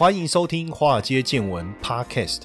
欢迎收听《华尔街见闻》Podcast。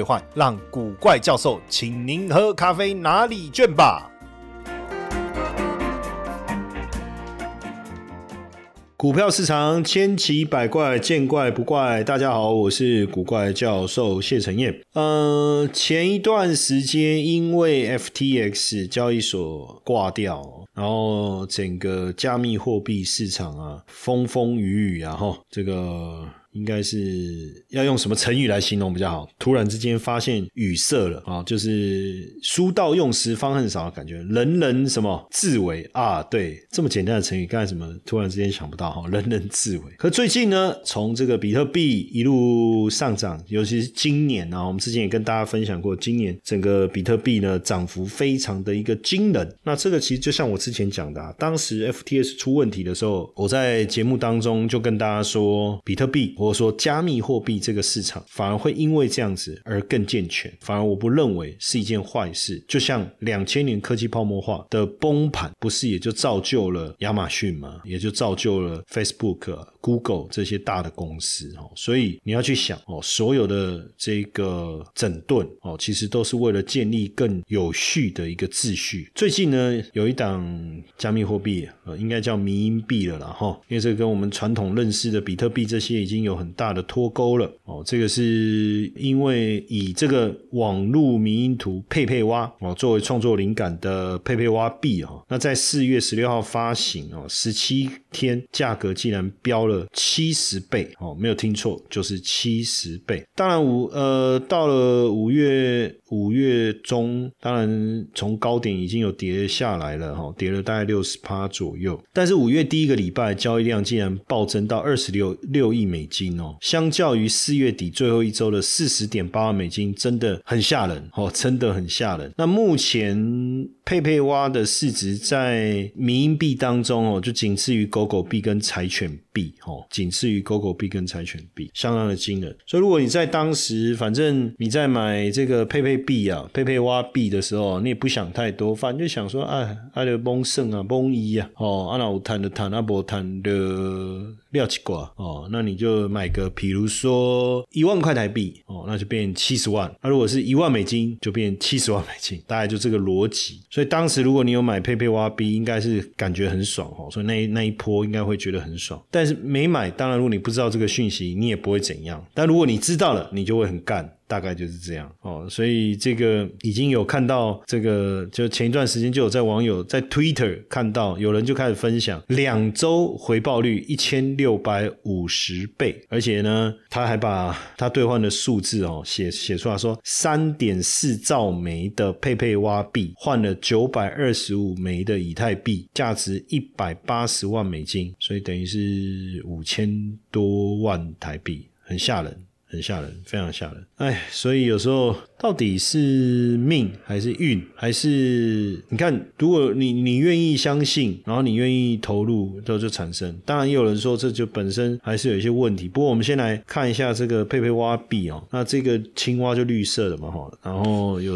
兑换，让古怪教授请您喝咖啡拿礼券吧。股票市场千奇百怪，见怪不怪。大家好，我是古怪教授谢承彦。呃，前一段时间因为 FTX 交易所挂掉，然后整个加密货币市场啊风风雨雨，然后这个。应该是要用什么成语来形容比较好？突然之间发现语塞了啊，就是书到用时方恨少的感觉，人人什么自为啊？对，这么简单的成语，干什么？突然之间想不到哈，人人自危。可最近呢，从这个比特币一路上涨，尤其是今年啊，我们之前也跟大家分享过，今年整个比特币呢涨幅非常的一个惊人。那这个其实就像我之前讲的，啊当时 FTS 出问题的时候，我在节目当中就跟大家说，比特币。或者说加密货币这个市场反而会因为这样子而更健全，反而我不认为是一件坏事。就像两千年科技泡沫化的崩盘，不是也就造就了亚马逊吗？也就造就了 Facebook、Google 这些大的公司哦。所以你要去想哦，所有的这个整顿哦，其实都是为了建立更有序的一个秩序。最近呢，有一档加密货币呃，应该叫迷因币了啦哈，因为这个跟我们传统认识的比特币这些已经有。很大的脱钩了哦，这个是因为以这个网络迷因图佩佩蛙哦作为创作灵感的佩佩蛙币哦，那在四月十六号发行哦，十七天价格竟然飙了七十倍哦，没有听错，就是七十倍。当然五呃到了五月五月中，当然从高点已经有跌下来了哈，跌了大概六十趴左右。但是五月第一个礼拜交易量竟然暴增到二十六六亿美金。哦，相较于四月底最后一周的四十点八万美金，真的很吓人哦，真的很吓人。那目前佩佩蛙的市值在民营币当中哦，就仅次于狗狗币跟柴犬币哦，仅次于狗狗币跟柴犬币，相当的惊人。所以如果你在当时，反正你在买这个佩佩币啊、佩佩挖币的时候，你也不想太多，反正就想说，哎，爱的崩胜啊，崩一啊，哦，阿老谈的谈，阿伯谈的料起挂哦，那你就。买个，比如说一万块台币哦，那就变七十万。那如果是一万美金，就变七十万美金，大概就这个逻辑。所以当时如果你有买佩佩挖币，应该是感觉很爽哦。所以那那一波应该会觉得很爽。但是没买，当然如果你不知道这个讯息，你也不会怎样。但如果你知道了，你就会很干。大概就是这样哦，所以这个已经有看到这个，就前一段时间就有在网友在 Twitter 看到有人就开始分享两周回报率一千六百五十倍，而且呢，他还把他兑换的数字哦写写出来说，三点四兆枚的佩佩挖币换了九百二十五枚的以太币，价值一百八十万美金，所以等于是五千多万台币，很吓人。很吓人，非常吓人。哎，所以有时候。到底是命还是运，还是你看，如果你你愿意相信，然后你愿意投入，都就产生。当然也有人说，这就本身还是有一些问题。不过我们先来看一下这个佩佩蛙币哦，那这个青蛙就绿色的嘛哈，然后有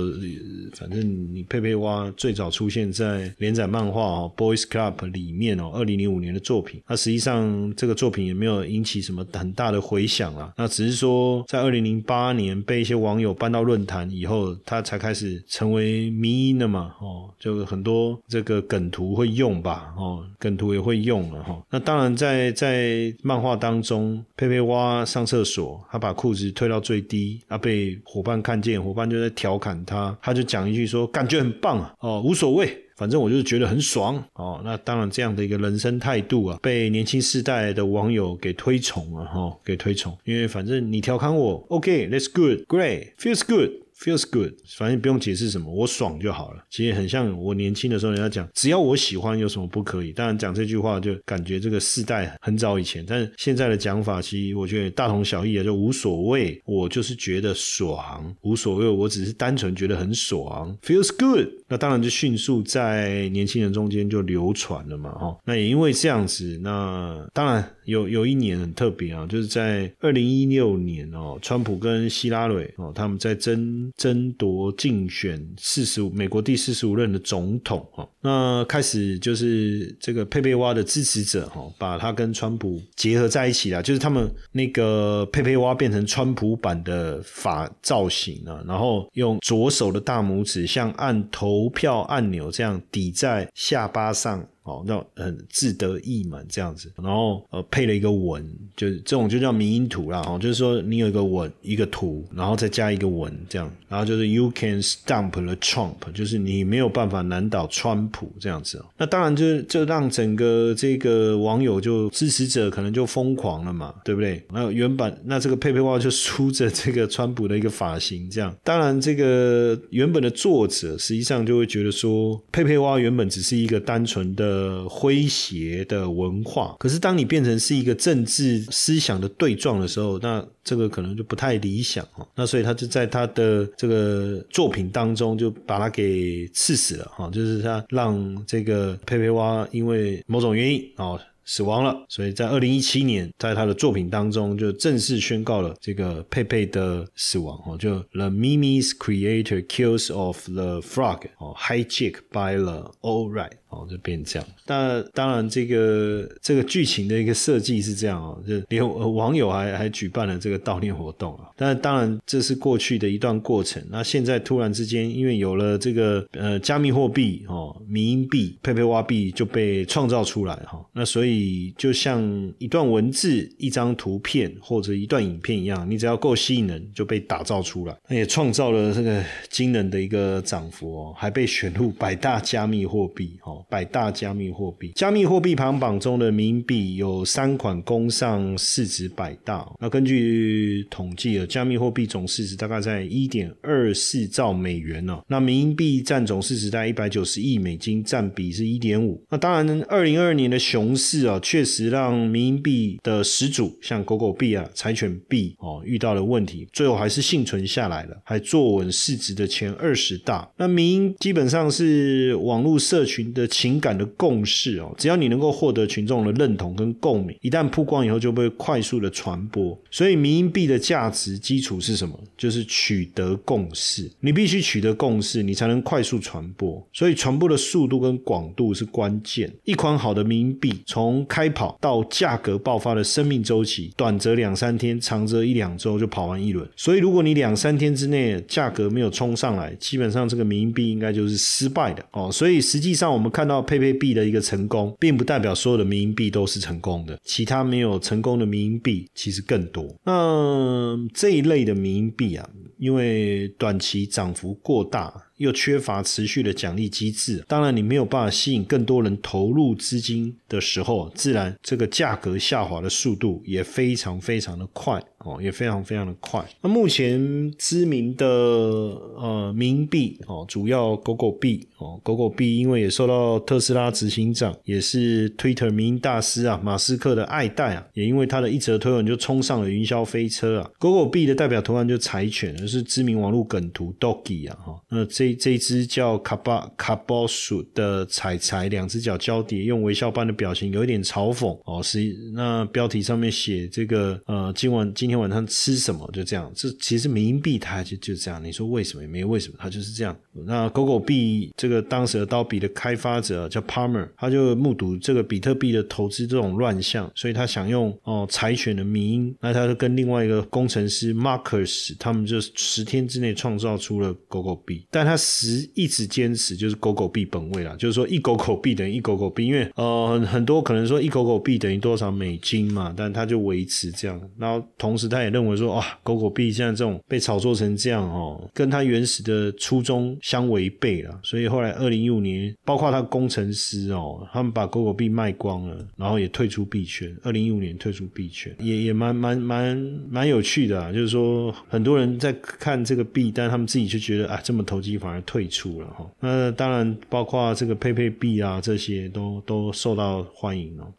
反正你佩佩蛙最早出现在连载漫画哦《Boys Club》里面哦，二零零五年的作品。那实际上这个作品也没有引起什么很大的回响啊，那只是说在二零零八年被一些网友搬到论坛。以后他才开始成为迷因的嘛，哦，就很多这个梗图会用吧，哦，梗图也会用了哈。那当然在在漫画当中，佩佩蛙上厕所，他把裤子推到最低，啊，被伙伴看见，伙伴就在调侃他，他就讲一句说，感觉很棒啊，哦，无所谓。反正我就是觉得很爽哦，那当然这样的一个人生态度啊，被年轻世代的网友给推崇了哈，给推崇，因为反正你调侃我，OK，that's good，great，feels good。Feels good，反正不用解释什么，我爽就好了。其实很像我年轻的时候，人家讲只要我喜欢，有什么不可以？当然讲这句话就感觉这个世代很早以前，但是现在的讲法其实我觉得大同小异啊，就无所谓，我就是觉得爽，无所谓，我只是单纯觉得很爽，feels good。那当然就迅速在年轻人中间就流传了嘛，哈。那也因为这样子，那当然有有一年很特别啊，就是在二零一六年哦，川普跟希拉蕊哦，他们在争争夺竞选四十五美国第四十五任的总统哈。那开始就是这个佩佩蛙的支持者哈，把他跟川普结合在一起了，就是他们那个佩佩蛙变成川普版的法造型啊，然后用左手的大拇指像按投票按钮这样抵在下巴上。哦，那很自得意满这样子，然后呃配了一个吻，就是这种就叫迷因图啦，哦，就是说你有一个吻一个图，然后再加一个吻这样，然后就是 You can stump the Trump，就是你没有办法难倒川普这样子哦。那当然就就让整个这个网友就支持者可能就疯狂了嘛，对不对？那原本那这个佩佩蛙就梳着这个川普的一个发型这样，当然这个原本的作者实际上就会觉得说佩佩蛙原本只是一个单纯的。呃，诙谐的文化，可是当你变成是一个政治思想的对撞的时候，那这个可能就不太理想哈。那所以他就在他的这个作品当中，就把他给刺死了哈。就是他让这个佩佩蛙因为某种原因啊。死亡了，所以在二零一七年，在他的作品当中就正式宣告了这个佩佩的死亡哦，就 The Mimi's creator kills of the frog 哦，Hijack by the all right 哦，就变这样。那当然，这个这个剧情的一个设计是这样哦，就连网友还还举办了这个悼念活动啊。但当然，这是过去的一段过程。那现在突然之间，因为有了这个呃加密货币哦，迷因币佩佩蛙币就被创造出来哈，那所以。就像一段文字、一张图片或者一段影片一样，你只要够吸引人，就被打造出来。那也创造了这个惊人的一个涨幅哦，还被选入百大加密货币哦，百大加密货币。加密货币排行榜中的民币有三款攻上市值百大。那根据统计啊，加密货币总市值大概在一点二四兆美元呢。那民币占总市值在一百九十亿美金，占比是一点五。那当然，二零二二年的熊市。啊，确实让民币的始祖像狗狗币啊、柴犬币哦遇到了问题，最后还是幸存下来了，还坐稳市值的前二十大。那民基本上是网络社群的情感的共识哦，只要你能够获得群众的认同跟共鸣，一旦曝光以后就会快速的传播。所以民营币的价值基础是什么？就是取得共识，你必须取得共识，你才能快速传播。所以传播的速度跟广度是关键。一款好的民营币从从开跑到价格爆发的生命周期，短则两三天，长则一两周就跑完一轮。所以，如果你两三天之内价格没有冲上来，基本上这个民营币应该就是失败的哦。所以，实际上我们看到佩佩币的一个成功，并不代表所有的民营币都是成功的。其他没有成功的民营币其实更多。那这一类的民营币啊，因为短期涨幅过大。又缺乏持续的奖励机制，当然你没有办法吸引更多人投入资金的时候，自然这个价格下滑的速度也非常非常的快。哦，也非常非常的快。那目前知名的呃冥币哦，主要狗狗币哦，狗狗币因为也受到特斯拉执行长也是 Twitter 民大师啊马斯克的爱戴啊，也因为他的一则推文就冲上了云霄飞车啊。狗狗币的代表图案就柴犬，是知名网络梗图 Doggy 啊哈。那这这这只叫卡巴卡波鼠的彩彩，两只脚交叠，用微笑般的表情，有一点嘲讽哦。是那标题上面写这个呃，今晚今天。晚上吃什么？就这样，这其实冥币它就就这样。你说为什么？也没为什么，它就是这样。那狗狗币这个当时的刀笔的开发者叫 Palmer，他就目睹这个比特币的投资这种乱象，所以他想用哦柴犬的名，那他就跟另外一个工程师 Marcus，他们就十天之内创造出了狗狗币。但他他实一直坚持就是狗狗币本位啦，就是说一狗狗币等于一狗狗币，因为呃很多可能说一狗狗币等于多少美金嘛，但他就维持这样。然后同时他也认为说，哇，狗狗币现在这种被炒作成这样哦，跟他原始的初衷相违背了。所以后来二零一五年，包括他工程师哦，他们把狗狗币卖光了，然后也退出币圈。二零一五年退出币圈，也也蛮蛮蛮蛮有趣的啊，就是说很多人在看这个币，但他们自己就觉得啊，这么投机反而退出了哈。那当然包括这个佩佩币啊，这些都都受到欢迎哦。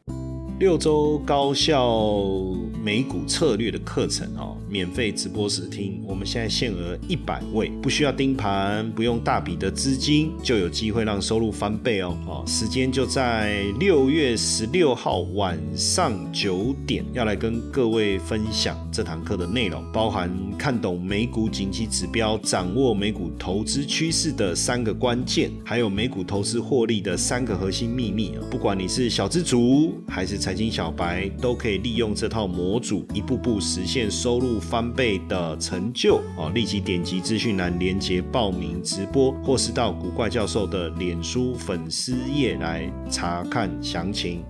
六周高效美股策略的课程哦，免费直播时听。我们现在限额一百位，不需要盯盘，不用大笔的资金，就有机会让收入翻倍哦。哦，时间就在六月十六号晚上九点，要来跟各位分享这堂课的内容，包含看懂美股景气指标，掌握美股投资趋势的三个关键，还有美股投资获利的三个核心秘密啊。不管你是小资族还是财经小白都可以利用这套模组，一步步实现收入翻倍的成就哦！立即点击资讯栏连接报名直播，或是到古怪教授的脸书粉丝页来查看详情。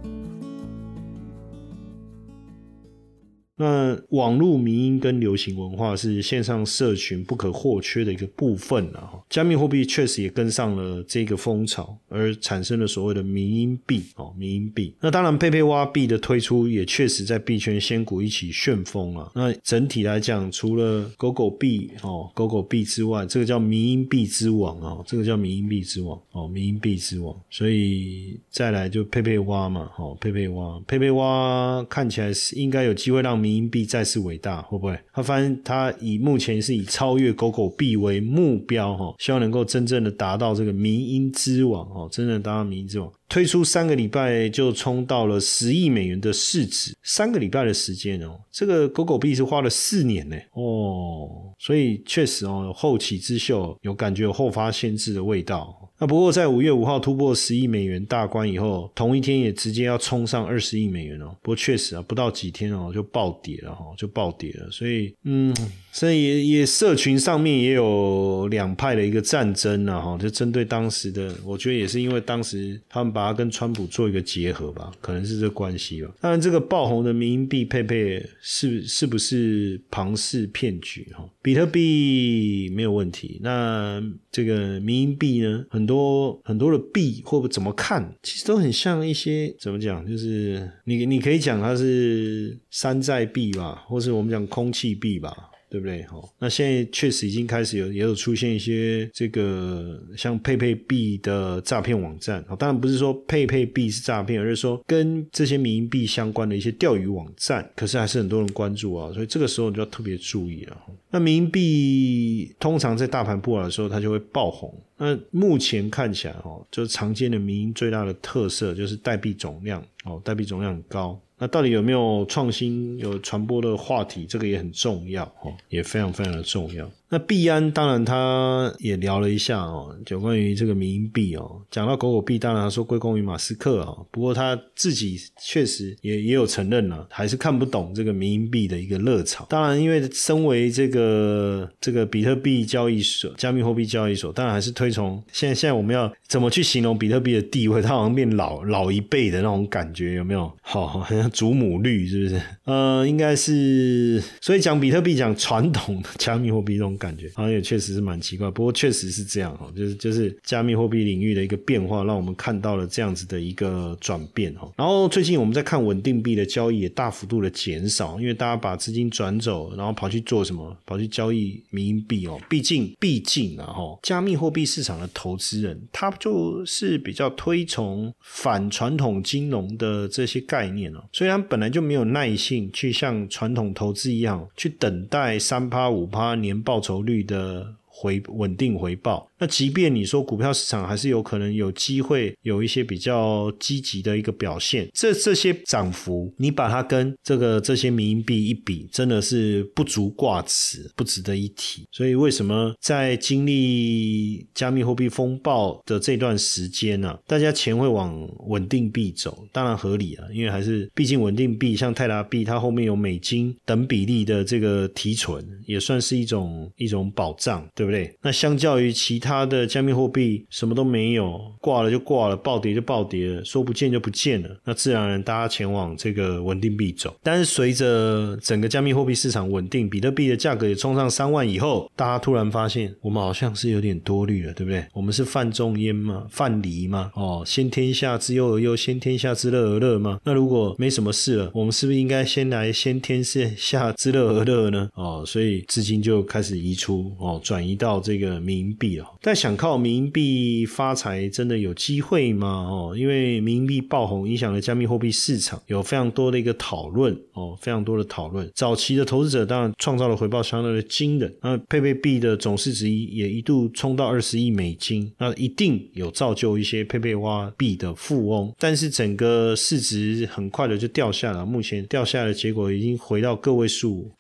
那网络民音跟流行文化是线上社群不可或缺的一个部分了哈。加密货币确实也跟上了这个风潮，而产生了所谓的民音币哦，民音币。那当然，佩佩蛙币的推出也确实在币圈仙股一起旋风啊。那整体来讲，除了狗狗币哦，狗狗币之外，这个叫民音币之王哦，这个叫民音币之王哦，民音币之王。所以再来就佩佩蛙嘛，哦，佩佩蛙，佩佩蛙看起来是应该有机会让。民营币再次伟大会不会？他发现他以目前是以超越狗狗币为目标哈，希望能够真正的达到这个民营之王哦，真正达到民营之王。推出三个礼拜就冲到了十亿美元的市值，三个礼拜的时间哦，这个狗狗币是花了四年呢哦，所以确实哦，后起之秀有感觉有后发先至的味道。那不过在五月五号突破十亿美元大关以后，同一天也直接要冲上二十亿美元哦。不过确实啊，不到几天哦就暴跌了哈，就暴跌了。所以嗯，所以也也社群上面也有两派的一个战争啊哈，就针对当时的，我觉得也是因为当时他们把它跟川普做一个结合吧，可能是这关系吧。当然，这个爆红的民营币佩佩是是不是庞氏骗局哈？比特币没有问题，那这个民营币呢？很多很多的币或者怎么看，其实都很像一些怎么讲，就是你你可以讲它是山寨币吧，或是我们讲空气币吧。对不对？好，那现在确实已经开始有，也有出现一些这个像佩佩币的诈骗网站。当然不是说佩佩币是诈骗，而是说跟这些民币相关的一些钓鱼网站。可是还是很多人关注啊，所以这个时候你就要特别注意了。那民币通常在大盘不好的时候，它就会爆红。那目前看起来哦，就是常见的民营最大的特色就是代币总量哦，代币总量很高。那到底有没有创新、有传播的话题？这个也很重要哦，也非常非常的重要。那币安当然他也聊了一下哦，就关于这个民营币哦，讲到狗狗币，当然他说归功于马斯克啊。不过他自己确实也也有承认了，还是看不懂这个民营币的一个热潮。当然，因为身为这个这个比特币交易所、加密货币交易所，当然还是推崇。现在现在我们要怎么去形容比特币的地位？它好像变老老一辈的那种感觉，有没有？好，好像祖母绿是不是？呃，应该是。所以讲比特币，讲传统的加密货币这种。感觉好像也确实是蛮奇怪，不过确实是这样哈，就是就是加密货币领域的一个变化，让我们看到了这样子的一个转变哈。然后最近我们在看稳定币的交易也大幅度的减少，因为大家把资金转走，然后跑去做什么？跑去交易民营币哦。毕竟毕竟啊哈，加密货币市场的投资人他就是比较推崇反传统金融的这些概念哦，虽然本来就没有耐性去像传统投资一样去等待三趴五趴年报。酬率的回稳定回报。那即便你说股票市场还是有可能有机会有一些比较积极的一个表现，这这些涨幅你把它跟这个这些民营币一比，真的是不足挂齿，不值得一提。所以为什么在经历加密货币风暴的这段时间呢？大家钱会往稳定币走，当然合理啊，因为还是毕竟稳定币像泰达币，它后面有美金等比例的这个提存，也算是一种一种保障，对对不对？那相较于其他的加密货币，什么都没有，挂了就挂了，暴跌就暴跌了，说不见就不见了，那自然而然大家前往这个稳定币走。但是随着整个加密货币市场稳定，比特币的价格也冲上三万以后，大家突然发现，我们好像是有点多虑了，对不对？我们是范仲淹吗？范蠡吗？哦，先天下之忧而忧，先天下之乐而乐吗？那如果没什么事了，我们是不是应该先来先天下之乐而乐呢？哦，所以资金就开始移出哦，转移到这个民币哦。但想靠民币发财，真的有机会吗？哦，因为民币爆红，影响了加密货币市场，有非常多的一个讨论哦，非常多的讨论。早期的投资者当然创造了回报相当的惊人，那佩佩币的总市值也一度冲到二十亿美金，那一定有造就一些佩佩挖币的富翁。但是整个市值很快的就掉下来，目前掉下来的结果已经回到个位数。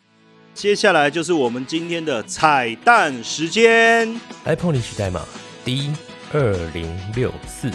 接下来就是我们今天的彩蛋时间，iPhone 领取代码 D 二零六四。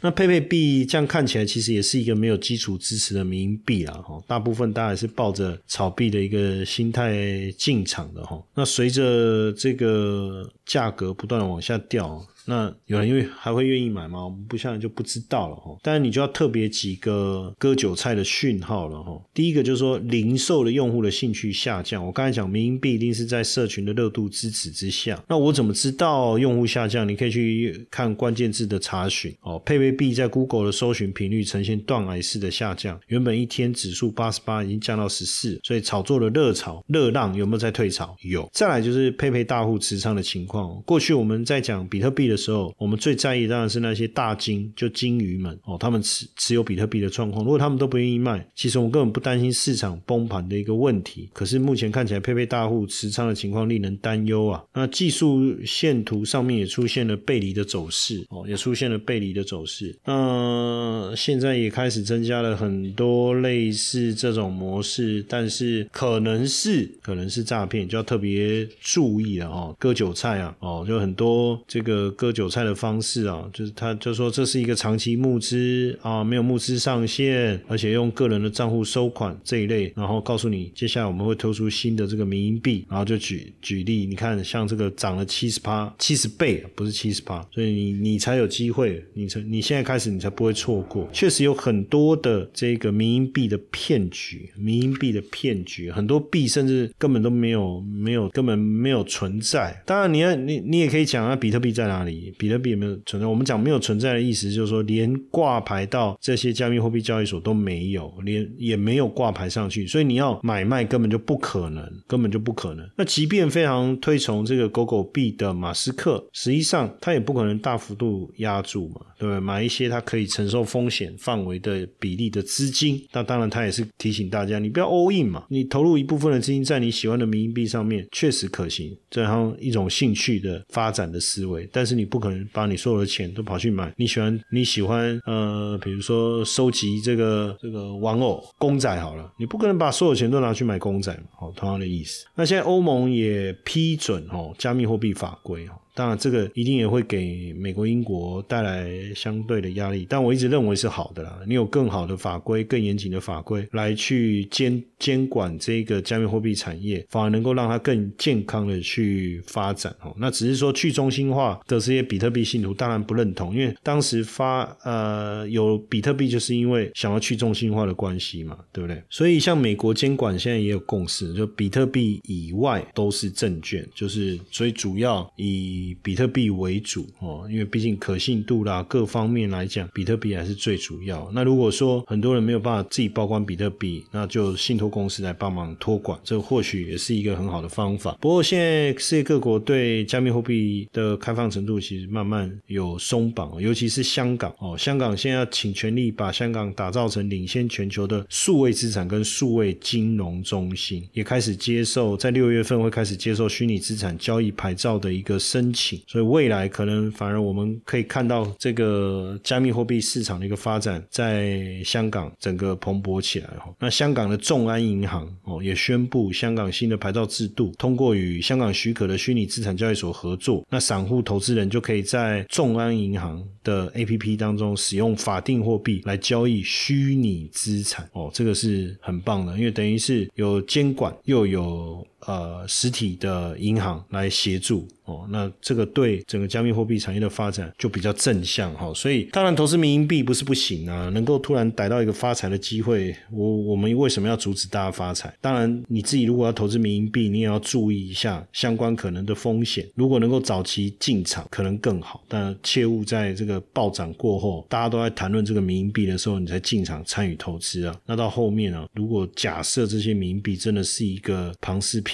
那佩佩币这样看起来，其实也是一个没有基础支持的民营币啦，哈，大部分大家是抱着炒币的一个心态进场的，哈。那随着这个价格不断的往下掉。那有人因为还会愿意买吗？我们不像就不知道了哈。但是你就要特别几个割韭菜的讯号了哈。第一个就是说零售的用户的兴趣下降。我刚才讲民营币一定是在社群的热度支持之下。那我怎么知道用户下降？你可以去看关键字的查询哦。佩佩币在 Google 的搜寻频率呈现断崖式的下降，原本一天指数八十八已经降到十四，所以炒作的热潮热浪有没有在退潮？有。再来就是佩佩大户持仓的情况。过去我们在讲比特币的。的时候，我们最在意当然是那些大金，就金鱼们哦，他们持持有比特币的状况。如果他们都不愿意卖，其实我们根本不担心市场崩盘的一个问题。可是目前看起来，佩佩大户持仓的情况令人担忧啊。那技术线图上面也出现了背离的走势哦，也出现了背离的走势。那现在也开始增加了很多类似这种模式，但是可能是可能是诈骗，就要特别注意了哦。割韭菜啊，哦，就很多这个。割韭菜的方式啊，就是他就说这是一个长期募资啊，没有募资上限，而且用个人的账户收款这一类，然后告诉你接下来我们会推出新的这个民营币，然后就举举例，你看像这个涨了七十趴，七十倍不是七十趴，所以你你才有机会，你才你现在开始你才不会错过。确实有很多的这个民营币的骗局，民营币的骗局，很多币甚至根本都没有没有根本没有存在。当然，你要你你也可以讲啊，比特币在哪里？比特币有没有存在？我们讲没有存在的意思，就是说连挂牌到这些加密货币交易所都没有，连也没有挂牌上去，所以你要买卖根本就不可能，根本就不可能。那即便非常推崇这个狗狗币的马斯克，实际上他也不可能大幅度压住嘛，对不对？买一些他可以承受风险范围的比例的资金。那当然，他也是提醒大家，你不要 all in 嘛，你投入一部分的资金在你喜欢的民营币上面，确实可行，这样一种兴趣的发展的思维。但是你。不可能把你所有的钱都跑去买你喜欢你喜欢呃，比如说收集这个这个玩偶公仔好了，你不可能把所有钱都拿去买公仔嘛，哦，同样的意思。那现在欧盟也批准哦，加密货币法规哦。当然，这个一定也会给美国、英国带来相对的压力，但我一直认为是好的啦。你有更好的法规、更严谨的法规来去监监管这个加密货币产业，反而能够让它更健康的去发展哦。那只是说去中心化的这些比特币信徒当然不认同，因为当时发呃有比特币就是因为想要去中心化的关系嘛，对不对？所以像美国监管现在也有共识，就比特币以外都是证券，就是所以主要以以比特币为主哦，因为毕竟可信度啦各方面来讲，比特币还是最主要。那如果说很多人没有办法自己报关比特币，那就信托公司来帮忙托管，这或许也是一个很好的方法。不过现在世界各国对加密货币的开放程度其实慢慢有松绑，尤其是香港哦，香港现在要请全力把香港打造成领先全球的数位资产跟数位金融中心，也开始接受在六月份会开始接受虚拟资产交易牌照的一个申。所以未来可能反而我们可以看到这个加密货币市场的一个发展，在香港整个蓬勃起来哈。那香港的众安银行哦也宣布香港新的牌照制度，通过与香港许可的虚拟资产交易所合作，那散户投资人就可以在众安银行的 A P P 当中使用法定货币来交易虚拟资产哦，这个是很棒的，因为等于是有监管又有。呃实体的银行来协助哦，那这个对整个加密货币产业的发展就比较正向哈。所以当然投资民营币不是不行啊，能够突然逮到一个发财的机会，我我们为什么要阻止大家发财？当然你自己如果要投资民营币，你也要注意一下相关可能的风险。如果能够早期进场，可能更好，但切勿在这个暴涨过后，大家都在谈论这个民营币的时候，你才进场参与投资啊。那到后面啊，如果假设这些民营币真的是一个庞氏骗